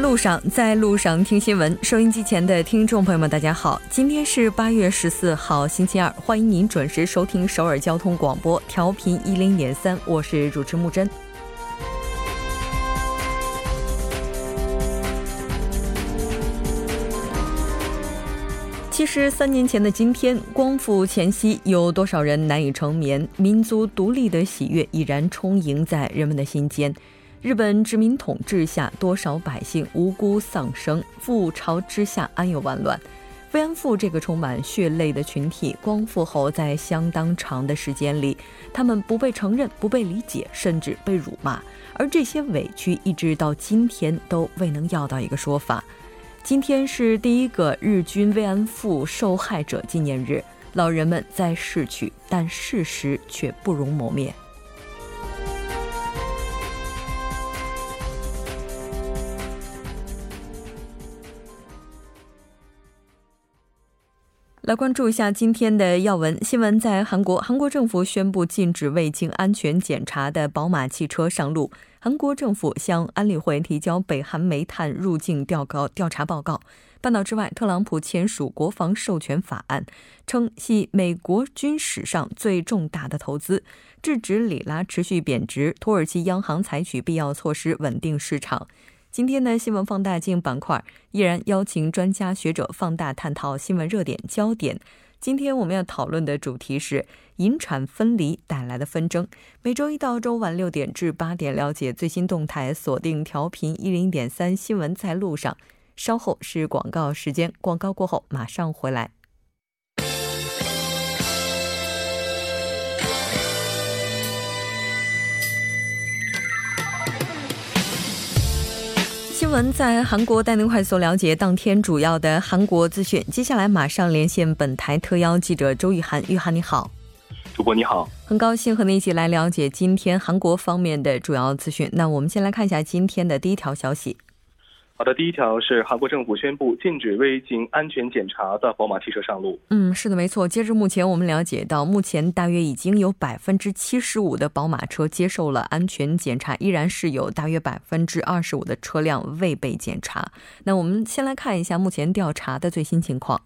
路上，在路上听新闻。收音机前的听众朋友们，大家好，今天是八月十四号，星期二，欢迎您准时收听首尔交通广播，调频一零点三，我是主持木真。其实，三年前的今天，光复前夕，有多少人难以成眠？民族独立的喜悦已然充盈在人们的心间。日本殖民统治下，多少百姓无辜丧生，覆巢之下安有完卵？慰安妇这个充满血泪的群体，光复后在相当长的时间里，他们不被承认、不被理解，甚至被辱骂，而这些委屈一直到今天都未能要到一个说法。今天是第一个日军慰安妇受害者纪念日，老人们在逝去，但事实却不容磨灭。来关注一下今天的要闻新闻。在韩国，韩国政府宣布禁止未经安全检查的宝马汽车上路。韩国政府向安理会提交北韩煤炭入境调高调查报告。半岛之外，特朗普签署国防授权法案，称系美国军史上最重大的投资，制止里拉持续贬值。土耳其央行采取必要措施稳定市场。今天的新闻放大镜板块依然邀请专家学者放大探讨新闻热点焦点。今天我们要讨论的主题是引产分离带来的纷争。每周一到周五晚六点至八点，了解最新动态，锁定调频一零点三新闻在路上。稍后是广告时间，广告过后马上回来。新闻在韩国带您快速了解当天主要的韩国资讯。接下来马上连线本台特邀记者周雨涵，玉涵你好，主播你好，很高兴和您一起来了解今天韩国方面的主要资讯。那我们先来看一下今天的第一条消息。好的，第一条是韩国政府宣布禁止未经安全检查的宝马汽车上路。嗯，是的，没错。截至目前，我们了解到，目前大约已经有百分之七十五的宝马车接受了安全检查，依然是有大约百分之二十五的车辆未被检查。那我们先来看一下目前调查的最新情况。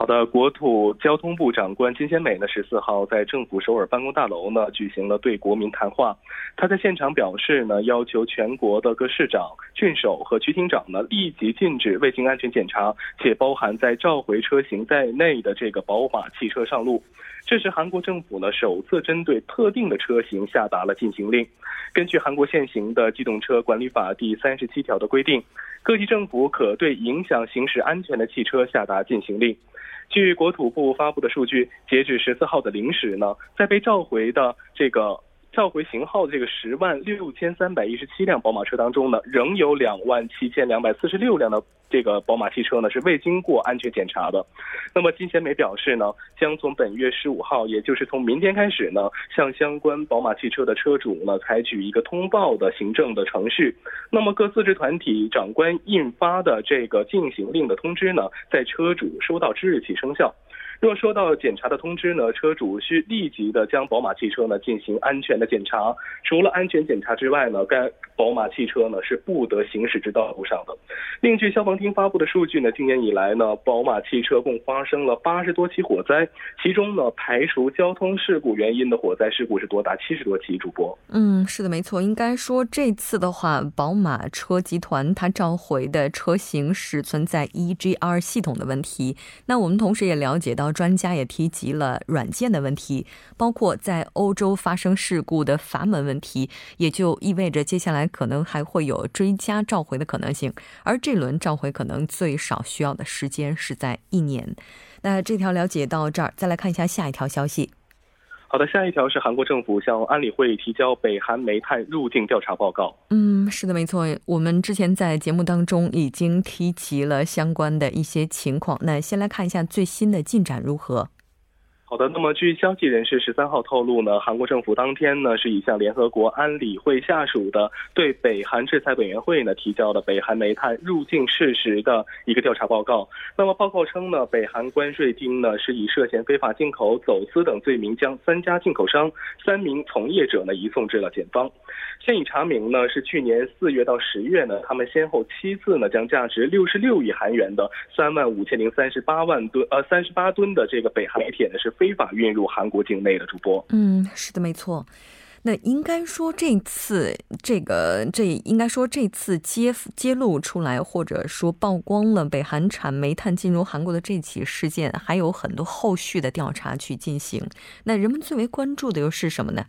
好的，国土交通部长官金贤美呢，十四号在政府首尔办公大楼呢举行了对国民谈话。他在现场表示呢，要求全国的各市长、郡守和区厅长呢立即禁止未经安全检查且包含在召回车型在内的这个宝马汽车上路。这是韩国政府呢首次针对特定的车型下达了禁行令。根据韩国现行的机动车管理法第三十七条的规定，各级政府可对影响行驶安全的汽车下达禁行令。据国土部发布的数据，截止十四号的零时呢，在被召回的这个。召回型号的这个十万六千三百一十七辆宝马车当中呢，仍有两万七千两百四十六辆的这个宝马汽车呢是未经过安全检查的。那么金贤美表示呢，将从本月十五号，也就是从明天开始呢，向相关宝马汽车的车主呢采取一个通报的行政的程序。那么各自治团体长官印发的这个禁行令的通知呢，在车主收到之日起生效。若收到检查的通知呢，车主需立即的将宝马汽车呢进行安全的检查。除了安全检查之外呢，该宝马汽车呢是不得行驶至道路上的。另据消防厅发布的数据呢，今年以来呢，宝马汽车共发生了八十多起火灾，其中呢，排除交通事故原因的火灾事故是多达七十多起。主播，嗯，是的，没错。应该说这次的话，宝马车集团它召回的车型是存在 EGR 系统的问题。那我们同时也了解到。专家也提及了软件的问题，包括在欧洲发生事故的阀门问题，也就意味着接下来可能还会有追加召回的可能性。而这轮召回可能最少需要的时间是在一年。那这条了解到这儿，再来看一下下一条消息。好的，下一条是韩国政府向安理会提交北韩煤炭入境调查报告。嗯，是的，没错。我们之前在节目当中已经提及了相关的一些情况。那先来看一下最新的进展如何。好的，那么据消息人士十三号透露呢，韩国政府当天呢是已向联合国安理会下属的对北韩制裁委员会呢提交了北韩煤炭入境事实的一个调查报告。那么报告称呢，北韩关税厅呢是以涉嫌非法进口、走私等罪名，将三家进口商、三名从业者呢移送至了检方。现已查明呢，是去年四月到十月呢，他们先后七次呢将价值六十六亿韩元的三万五千零三十八万吨呃三十八吨的这个北韩煤铁呢是。非法运入韩国境内的主播，嗯，是的，没错。那应该说这次这个这应该说这次揭揭露出来或者说曝光了北韩产煤炭进入韩国的这起事件，还有很多后续的调查去进行。那人们最为关注的又是什么呢？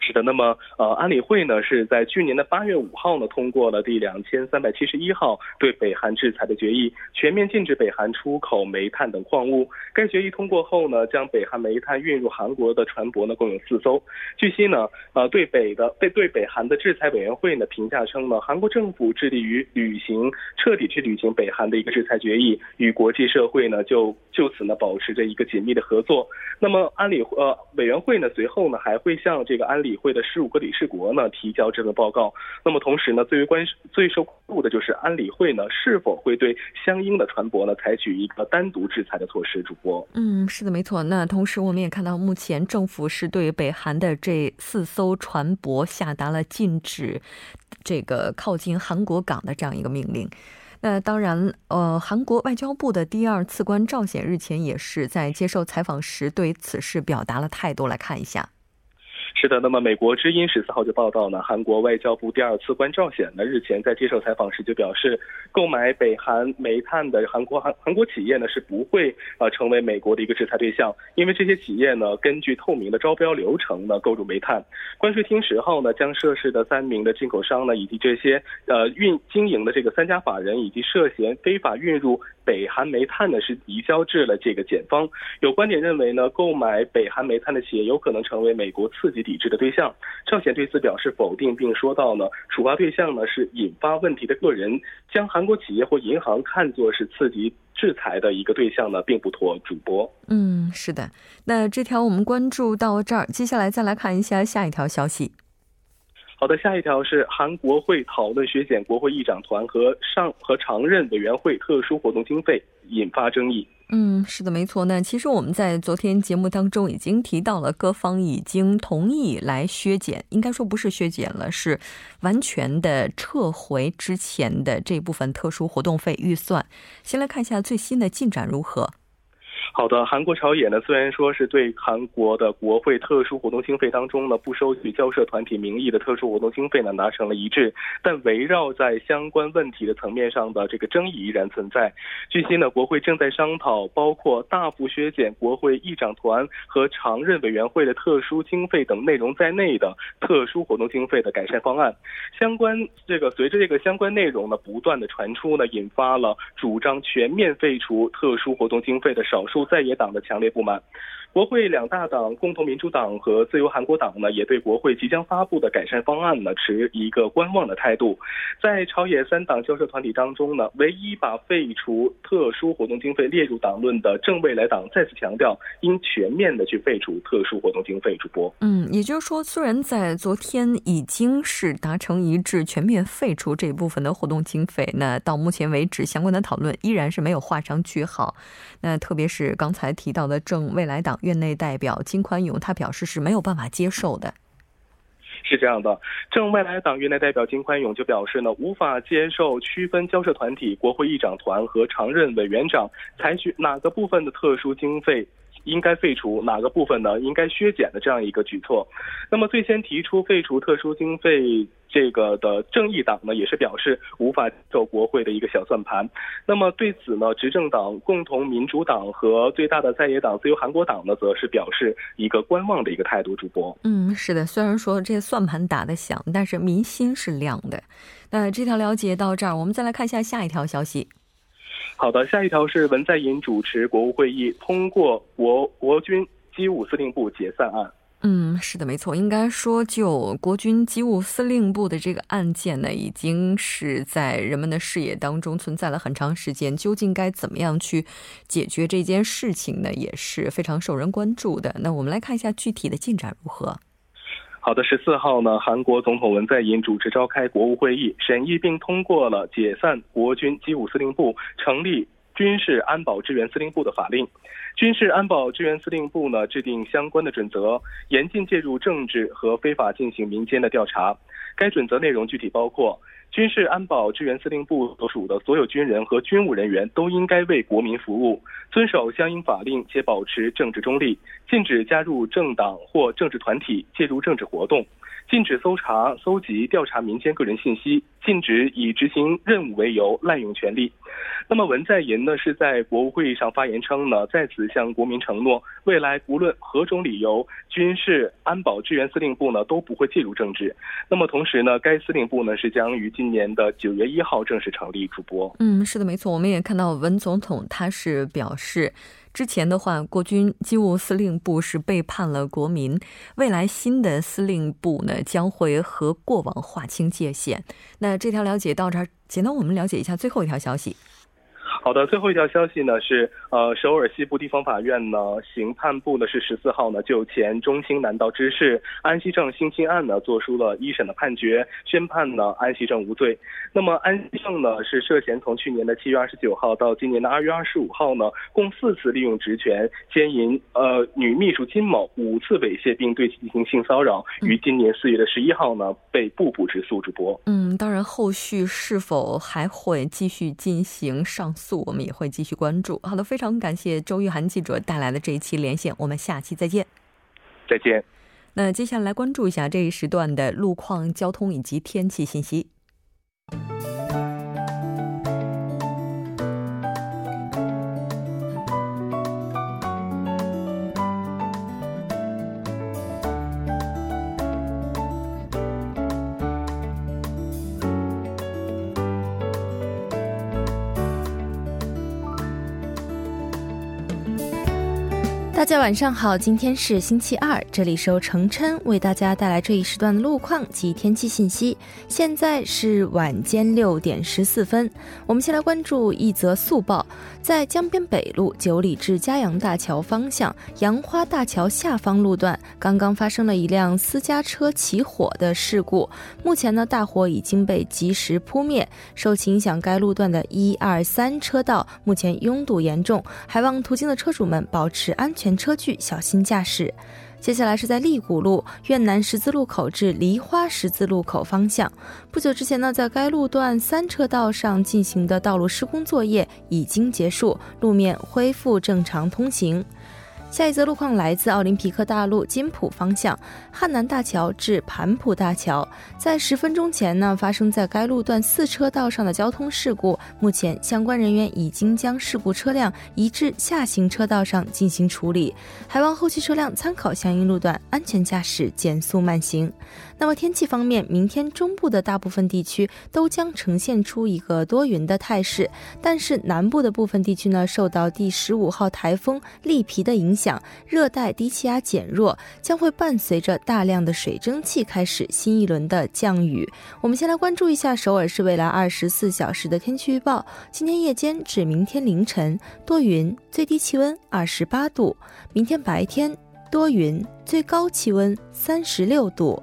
是的，那么呃，安理会呢是在去年的八月五号呢通过了第两千三百七十一号对北韩制裁的决议，全面禁止北韩出口煤炭等矿物。该决议通过后呢，将北韩煤炭运入韩国的船舶呢共有四艘。据悉呢，呃，对北的被对北韩的制裁委员会呢评价称呢，韩国政府致力于履行彻底去履行北韩的一个制裁决议，与国际社会呢就就此呢保持着一个紧密的合作。那么安理呃委员会呢随后呢还会向这个安理。理会的十五个理事国呢提交这份报告，那么同时呢，最为关最受关注的就是安理会呢是否会对相应的船舶呢采取一个单独制裁的措施。主播，嗯，是的，没错。那同时我们也看到，目前政府是对北韩的这四艘船舶下达了禁止这个靠近韩国港的这样一个命令。那当然，呃，韩国外交部的第二次官赵显日前也是在接受采访时对此事表达了态度。来看一下。是的，那么美国之音十四号就报道呢，韩国外交部第二次官赵显呢日前在接受采访时就表示，购买北韩煤炭的韩国韩韩国企业呢是不会呃成为美国的一个制裁对象，因为这些企业呢根据透明的招标流程呢购入煤炭。关税厅十号呢将涉事的三名的进口商呢以及这些呃运经营的这个三家法人以及涉嫌非法运入。北韩煤炭呢是移交至了这个检方。有观点认为呢，购买北韩煤炭的企业有可能成为美国刺激抵制的对象。赵显对此表示否定，并说到呢，处罚对象呢是引发问题的个人，将韩国企业或银行看作是刺激制裁的一个对象呢，并不妥。主播，嗯，是的。那这条我们关注到这儿，接下来再来看一下下一条消息。好的，下一条是韩国会讨论削减国会议长团和上和常任委员会特殊活动经费，引发争议。嗯，是的，没错。那其实我们在昨天节目当中已经提到了，各方已经同意来削减，应该说不是削减了，是完全的撤回之前的这部分特殊活动费预算。先来看一下最新的进展如何。好的，韩国朝野呢，虽然说是对韩国的国会特殊活动经费当中呢不收取交涉团体名义的特殊活动经费呢达成了一致，但围绕在相关问题的层面上的这个争议依然存在。据悉呢，国会正在商讨包括大幅削减国会议长团和常任委员会的特殊经费等内容在内的特殊活动经费的改善方案。相关这个随着这个相关内容呢不断的传出呢，引发了主张全面废除特殊活动经费的少数。在野党的强烈不满。国会两大党共同民主党和自由韩国党呢，也对国会即将发布的改善方案呢持一个观望的态度。在朝野三党交涉团体当中呢，唯一把废除特殊活动经费列入党论的正未来党再次强调，应全面的去废除特殊活动经费。主播，嗯，也就是说，虽然在昨天已经是达成一致，全面废除这一部分的活动经费，那到目前为止，相关的讨论依然是没有画上句号。那特别是刚才提到的正未来党。院内代表金宽勇他表示是没有办法接受的。是这样的，正未来党院内代表金宽勇就表示呢，无法接受区分交涉团体、国会议长团和常任委员长采取哪个部分的特殊经费应该废除，哪个部分呢应该削减的这样一个举措。那么最先提出废除特殊经费。这个的正义党呢，也是表示无法走国会的一个小算盘。那么对此呢，执政党共同民主党和最大的在野党自由韩国党呢，则是表示一个观望的一个态度。主播，嗯，是的，虽然说这算盘打得响，但是民心是亮的。那这条了解到这儿，我们再来看一下下一条消息。好的，下一条是文在寅主持国务会议通过国国军机务司令部解散案。嗯，是的，没错。应该说，就国军机务司令部的这个案件呢，已经是在人们的视野当中存在了很长时间。究竟该怎么样去解决这件事情呢，也是非常受人关注的。那我们来看一下具体的进展如何。好的，十四号呢，韩国总统文在寅主持召开国务会议，审议并通过了解散国军机务司令部，成立军事安保支援司令部的法令。军事安保支援司令部呢，制定相关的准则，严禁介入政治和非法进行民间的调查。该准则内容具体包括：军事安保支援司令部所属的所有军人和军务人员都应该为国民服务，遵守相应法令且保持政治中立，禁止加入政党或政治团体，介入政治活动。禁止搜查、搜集、调查民间个人信息，禁止以执行任务为由滥用权力。那么文在寅呢是在国务会议上发言称呢，在此向国民承诺，未来无论何种理由，军事安保支援司令部呢都不会介入政治。那么同时呢，该司令部呢是将于今年的九月一号正式成立。主播，嗯，是的，没错，我们也看到文总统他是表示。之前的话，国军机务司令部是背叛了国民。未来新的司令部呢，将会和过往划清界限。那这条了解到这儿，简单我们了解一下最后一条消息。好的，最后一条消息呢是，呃，首尔西部地方法院呢刑判部呢是十四号呢就前中兴南道知事安熙正性侵案呢作出了一审的判决，宣判呢安熙正无罪。那么安熙正呢是涉嫌从去年的七月二十九号到今年的二月二十五号呢，共四次利用职权奸淫呃女秘书金某，五次猥亵并对其进行性骚扰，于今年四月的十一号呢被步步直诉。主播，嗯，当然后续是否还会继续进行上诉？我们也会继续关注。好的，非常感谢周玉涵记者带来的这一期连线，我们下期再见。再见。那接下来关注一下这一时段的路况、交通以及天气信息。大家晚上好，今天是星期二，这里是由程琛为大家带来这一时段的路况及天气信息。现在是晚间六点十四分，我们先来关注一则速报，在江边北路九里至嘉阳大桥方向杨花大桥下方路段，刚刚发生了一辆私家车起火的事故，目前呢大火已经被及时扑灭，受其影响，该路段的一二三车道目前拥堵严重，还望途经的车主们保持安全。车距，小心驾驶。接下来是在利谷路苑南十字路口至梨花十字路口方向。不久之前呢，在该路段三车道上进行的道路施工作业已经结束，路面恢复正常通行。下一则路况来自奥林匹克大路金浦方向汉南大桥至盘浦大桥，在十分钟前呢，发生在该路段四车道上的交通事故。目前相关人员已经将事故车辆移至下行车道上进行处理，还望后续车辆参考相应路段，安全驾驶，减速慢行。那么天气方面，明天中部的大部分地区都将呈现出一个多云的态势，但是南部的部分地区呢，受到第十五号台风利皮的影响，热带低气压减弱，将会伴随着大量的水蒸气开始新一轮的降雨。我们先来关注一下首尔市未来二十四小时的天气预报：今天夜间至明天凌晨多云，最低气温二十八度；明天白天多云，最高气温三十六度。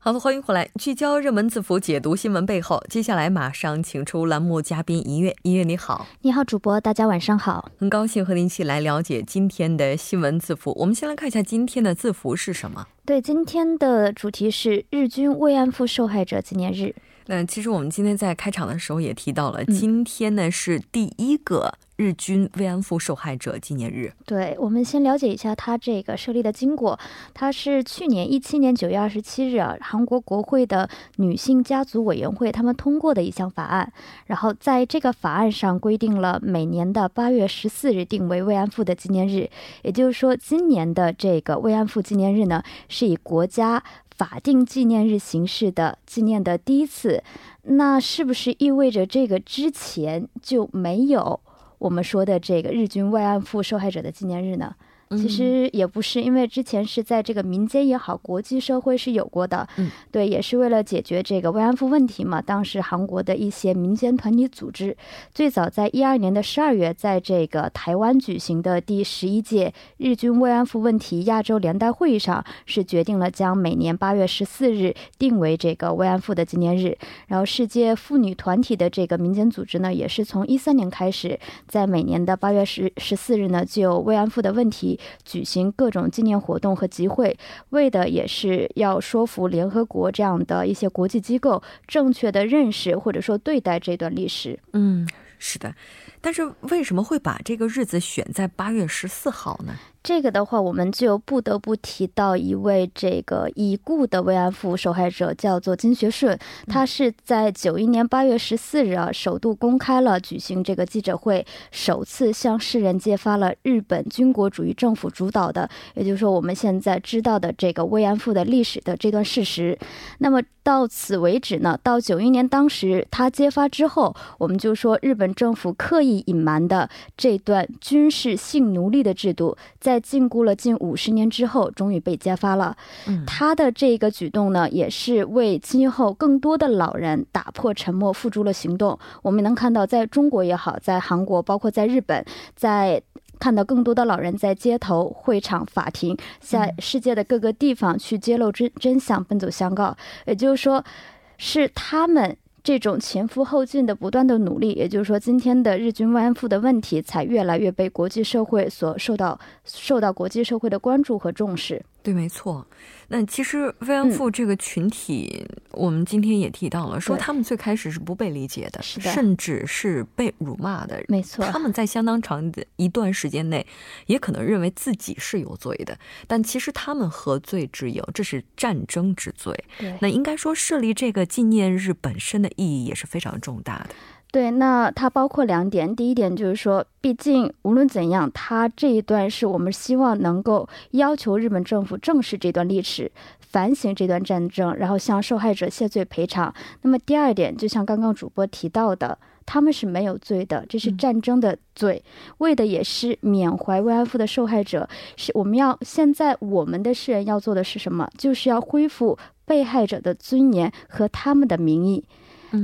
好的，欢迎回来，聚焦热门字符，解读新闻背后。接下来马上请出栏目嘉宾一月，一月你好，你好，主播，大家晚上好，很高兴和您一起来了解今天的新闻字符。我们先来看一下今天的字符是什么？对，今天的主题是日军慰安妇受害者纪念日。那其实我们今天在开场的时候也提到了，今天呢是第一个。日军慰安妇受害者纪念日。对，我们先了解一下它这个设立的经过。它是去年一七年九月二十七日啊，韩国国会的女性家族委员会他们通过的一项法案。然后在这个法案上规定了每年的八月十四日定为慰安妇的纪念日。也就是说，今年的这个慰安妇纪念日呢，是以国家法定纪念日形式的纪念的第一次。那是不是意味着这个之前就没有我们说的这个日军慰安妇受害者的纪念日呢？其实也不是，因为之前是在这个民间也好，国际社会是有过的。嗯，对，也是为了解决这个慰安妇问题嘛。当时韩国的一些民间团体组织，最早在一二年的十二月，在这个台湾举行的第十一届日军慰安妇问题亚洲联代会议上，是决定了将每年八月十四日定为这个慰安妇的纪念日。然后，世界妇女团体的这个民间组织呢，也是从一三年开始，在每年的八月十十四日呢，就慰安妇的问题。举行各种纪念活动和集会，为的也是要说服联合国这样的一些国际机构正确的认识或者说对待这段历史。嗯，是的，但是为什么会把这个日子选在八月十四号呢？这个的话，我们就不得不提到一位这个已故的慰安妇受害者，叫做金学顺。他是在九一年八月十四日啊，首度公开了举行这个记者会，首次向世人揭发了日本军国主义政府主导的，也就是说我们现在知道的这个慰安妇的历史的这段事实。那么到此为止呢，到九一年当时他揭发之后，我们就说日本政府刻意隐瞒的这段军事性奴隶的制度。在禁锢了近五十年之后，终于被揭发了。他的这个举动呢，也是为今后更多的老人打破沉默付诸了行动。我们能看到，在中国也好，在韩国，包括在日本，在看到更多的老人在街头、会场、法庭，在世界的各个地方去揭露真真相，奔走相告。也就是说，是他们。这种前赴后继的不断的努力，也就是说，今天的日军慰安妇的问题才越来越被国际社会所受到，受到国际社会的关注和重视。对，没错。那其实慰安妇这个群体，我们今天也提到了，说他们最开始是不被理解的，甚至是被辱骂的。没错，他们在相当长的一段时间内，也可能认为自己是有罪的。但其实他们何罪之有？这是战争之罪。对，那应该说设立这个纪念日本身的意义也是非常重大的。对，那它包括两点。第一点就是说，毕竟无论怎样，它这一段是我们希望能够要求日本政府正视这段历史，反省这段战争，然后向受害者谢罪赔偿。那么第二点，就像刚刚主播提到的，他们是没有罪的，这是战争的罪，为的也是缅怀慰安妇的受害者。是我们要现在我们的世人要做的是什么？就是要恢复被害者的尊严和他们的名义。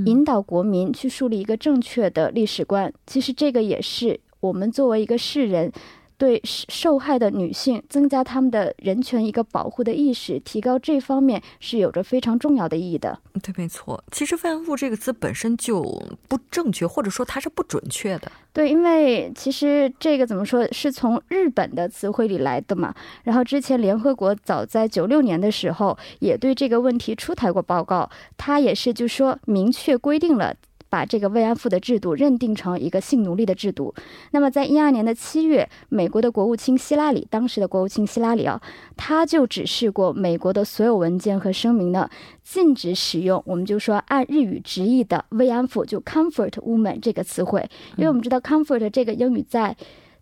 引导国民去树立一个正确的历史观，其实这个也是我们作为一个世人。对受害的女性增加他们的人权一个保护的意识，提高这方面是有着非常重要的意义的。对，没错。其实“慰安妇”这个词本身就不正确，或者说它是不准确的。对，因为其实这个怎么说，是从日本的词汇里来的嘛。然后之前联合国早在九六年的时候也对这个问题出台过报告，它也是就说明确规定了。把这个慰安妇的制度认定成一个性奴隶的制度。那么，在一二年的七月，美国的国务卿希拉里，当时的国务卿希拉里啊，他就指示过美国的所有文件和声明呢，禁止使用我们就说按日语直译的慰安妇，就 comfort woman 这个词汇，因为我们知道 comfort 这个英语在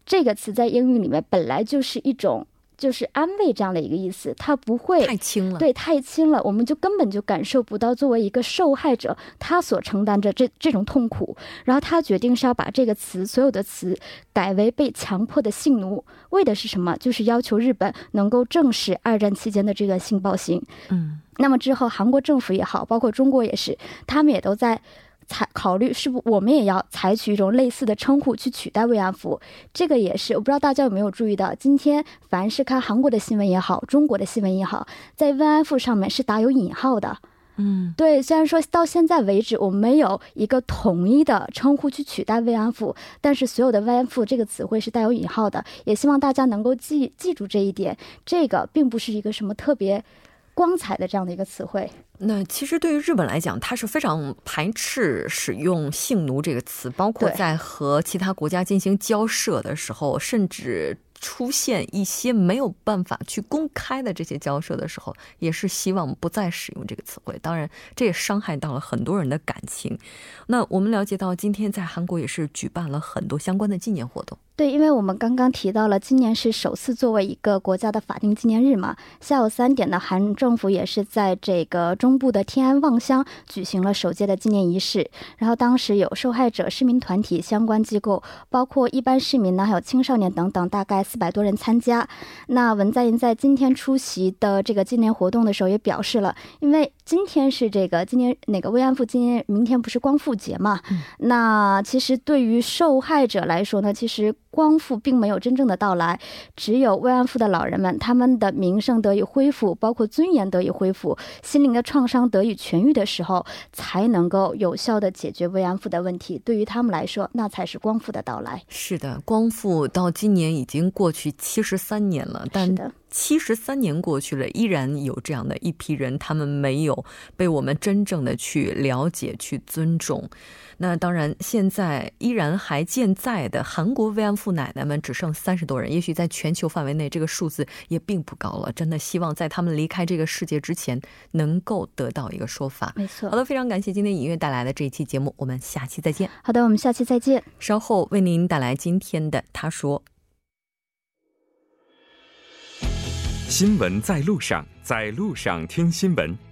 这个词在英语里面本来就是一种。就是安慰这样的一个意思，他不会太轻了，对，太轻了，我们就根本就感受不到作为一个受害者他所承担着这这种痛苦。然后他决定是要把这个词所有的词改为被强迫的性奴，为的是什么？就是要求日本能够正视二战期间的这段性暴行。嗯，那么之后韩国政府也好，包括中国也是，他们也都在。采考虑是不，我们也要采取一种类似的称呼去取代慰安妇。这个也是，我不知道大家有没有注意到，今天凡是看韩国的新闻也好，中国的新闻也好，在慰安妇上面是打有引号的。嗯，对。虽然说到现在为止，我们没有一个统一的称呼去取代慰安妇，但是所有的慰安妇这个词汇是带有引号的。也希望大家能够记记住这一点。这个并不是一个什么特别。光彩的这样的一个词汇。那其实对于日本来讲，它是非常排斥使用性奴这个词，包括在和其他国家进行交涉的时候，甚至。出现一些没有办法去公开的这些交涉的时候，也是希望不再使用这个词汇。当然，这也伤害到了很多人的感情。那我们了解到，今天在韩国也是举办了很多相关的纪念活动。对，因为我们刚刚提到了，今年是首次作为一个国家的法定纪念日嘛。下午三点呢，韩政府也是在这个中部的天安望乡举行了首届的纪念仪式。然后当时有受害者、市民团体、相关机构，包括一般市民呢，还有青少年等等，大概四百多人参加。那文在寅在今天出席的这个纪念活动的时候也表示了，因为今天是这个今天那个慰安妇纪念，明天不是光复节嘛？那其实对于受害者来说呢，其实。光复并没有真正的到来，只有慰安妇的老人们，他们的名声得以恢复，包括尊严得以恢复，心灵的创伤得以痊愈的时候，才能够有效的解决慰安妇的问题。对于他们来说，那才是光复的到来。是的，光复到今年已经过去七十三年了，但。七十三年过去了，依然有这样的一批人，他们没有被我们真正的去了解、去尊重。那当然，现在依然还健在的韩国慰安妇奶奶们只剩三十多人，也许在全球范围内，这个数字也并不高了。真的希望在他们离开这个世界之前，能够得到一个说法。没错。好的，非常感谢今天尹月带来的这一期节目，我们下期再见。好的，我们下期再见。稍后为您带来今天的他说。新闻在路上，在路上听新闻。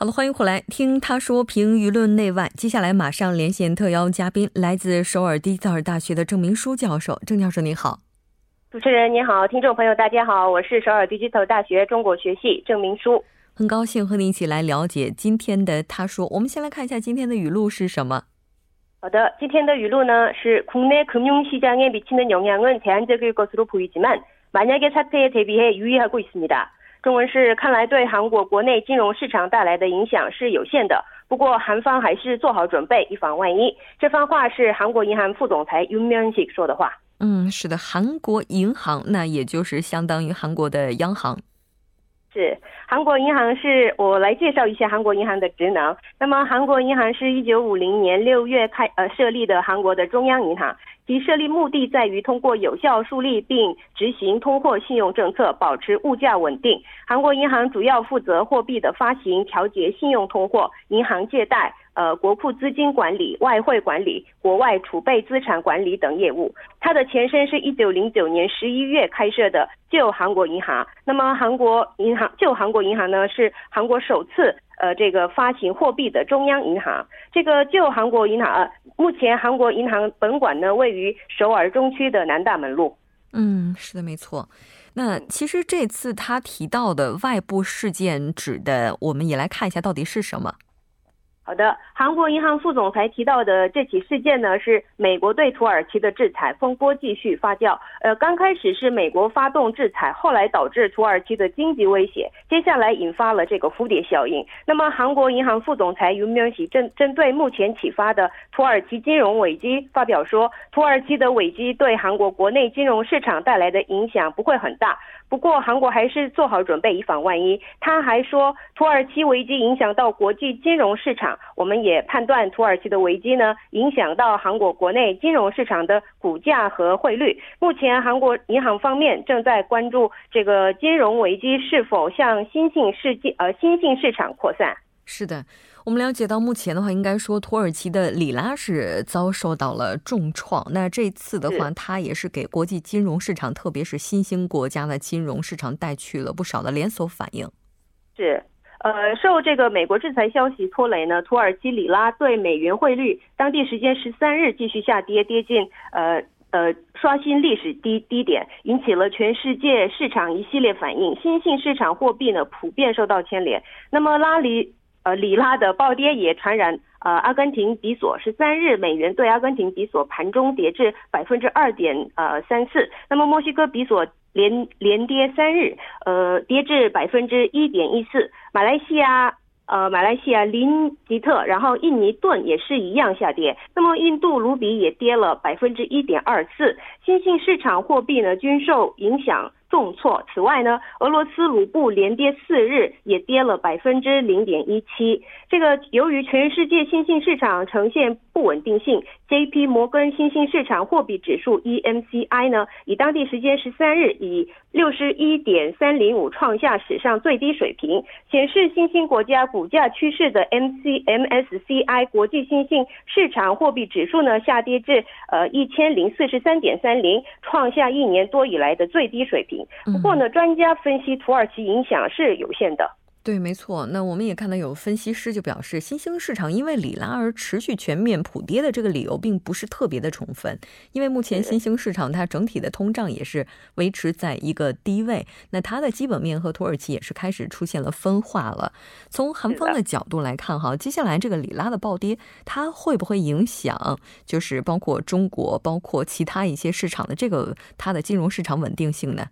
好了，欢迎回来听他说评舆论内外。接下来马上连线特邀嘉宾，来自首尔第特尔大学的郑明书教授。郑教授您好，主持人您好，听众朋友大家好，我是首尔第特大学中国学系郑明书，很高兴和您一起来了解今天的他说。我们先来看一下今天的语录是什么。好的，今天的语录呢是국내금융시장에미치는영향은제한적일것으로보이지만만약에사태에대비해유의하고있습니다 中文是看来对韩国国内金融市场带来的影响是有限的，不过韩方还是做好准备，以防万一。这番话是韩国银行副总裁 Yoon Myung-sik 说的话。嗯，是的，韩国银行那也就是相当于韩国的央行。是韩国银行是我来介绍一下韩国银行的职能。那么韩国银行是一九五零年六月开呃设立的韩国的中央银行，其设立目的在于通过有效树立并执行通货信用政策，保持物价稳定。韩国银行主要负责货币的发行、调节信用通货、银行借贷。呃，国库资金管理、外汇管理、国外储备资产管理等业务。它的前身是一九零九年十一月开设的旧韩国银行。那么，韩国银行旧韩国银行呢，是韩国首次呃这个发行货币的中央银行。这个就韩国银行，呃目前韩国银行本馆呢位于首尔中区的南大门路。嗯，是的，没错。那其实这次他提到的外部事件指的，我们也来看一下到底是什么。好的，韩国银行副总裁提到的这起事件呢，是美国对土耳其的制裁风波继续发酵。呃，刚开始是美国发动制裁，后来导致土耳其的经济威胁，接下来引发了这个蝴蝶效应。那么，韩国银行副总裁윤명喜针针对目前启发的土耳其金融危机发表说，土耳其的危机对韩国国内金融市场带来的影响不会很大。不过，韩国还是做好准备，以防万一。他还说，土耳其危机影响到国际金融市场，我们也判断土耳其的危机呢，影响到韩国国内金融市场的股价和汇率。目前，韩国银行方面正在关注这个金融危机是否向新兴世界呃新兴市场扩散。是的。我们了解到，目前的话，应该说土耳其的里拉是遭受到了重创。那这次的话，它也是给国际金融市场，特别是新兴国家的金融市场带去了不少的连锁反应。是，呃，受这个美国制裁消息拖累呢，土耳其里拉对美元汇率当地时间十三日继续下跌，跌近呃。呃刷新历史低低点，引起了全世界市场一系列反应，新兴市场货币呢普遍受到牵连。那么拉里呃里拉的暴跌也传染呃阿根廷比索，十三日美元对阿根廷比索盘中跌至百分之二点呃三四，那么墨西哥比索连连跌三日，呃跌至百分之一点一四，马来西亚。呃，马来西亚林吉特，然后印尼盾也是一样下跌。那么印度卢比也跌了百分之一点二四，新兴市场货币呢均受影响。重挫。此外呢，俄罗斯卢布连跌四日，也跌了百分之零点一七。这个由于全世界新兴市场呈现不稳定性，J.P. 摩根新兴市场货币指数 E.M.C.I 呢，以当地时间十三日以六十一点三零五创下史上最低水平，显示新兴国家股价趋势的 M.C.M.S.C.I 国际新兴市场货币指数呢，下跌至呃一千零四十三点三零，创下一年多以来的最低水平。不过呢，专家分析土耳其影响是有限的。对，没错。那我们也看到有分析师就表示，新兴市场因为里拉而持续全面普跌的这个理由并不是特别的充分，因为目前新兴市场它整体的通胀也是维持在一个低位，那它的基本面和土耳其也是开始出现了分化了。从韩方的角度来看，哈，接下来这个里拉的暴跌，它会不会影响，就是包括中国、包括其他一些市场的这个它的金融市场稳定性呢？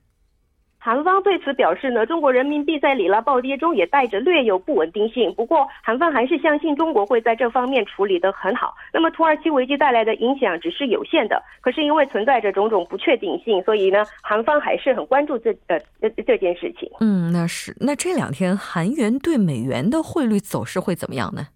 韩方对此表示呢，中国人民币在里拉暴跌中也带着略有不稳定性。不过，韩方还是相信中国会在这方面处理得很好。那么，土耳其危机带来的影响只是有限的，可是因为存在着种种不确定性，所以呢，韩方还是很关注这呃这这件事情。嗯，那是那这两天韩元对美元的汇率走势会怎么样呢？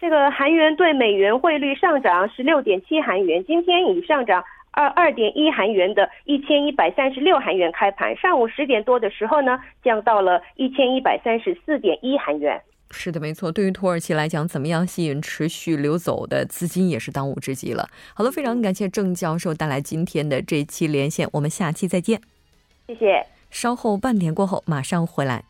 这个韩元对美元汇率上涨十六点七韩元，今天已上涨。二二点一韩元的一千一百三十六韩元开盘，上午十点多的时候呢，降到了一千一百三十四点一韩元。是的，没错。对于土耳其来讲，怎么样吸引持续流走的资金也是当务之急了。好了，非常感谢郑教授带来今天的这期连线，我们下期再见。谢谢。稍后半点过后马上回来。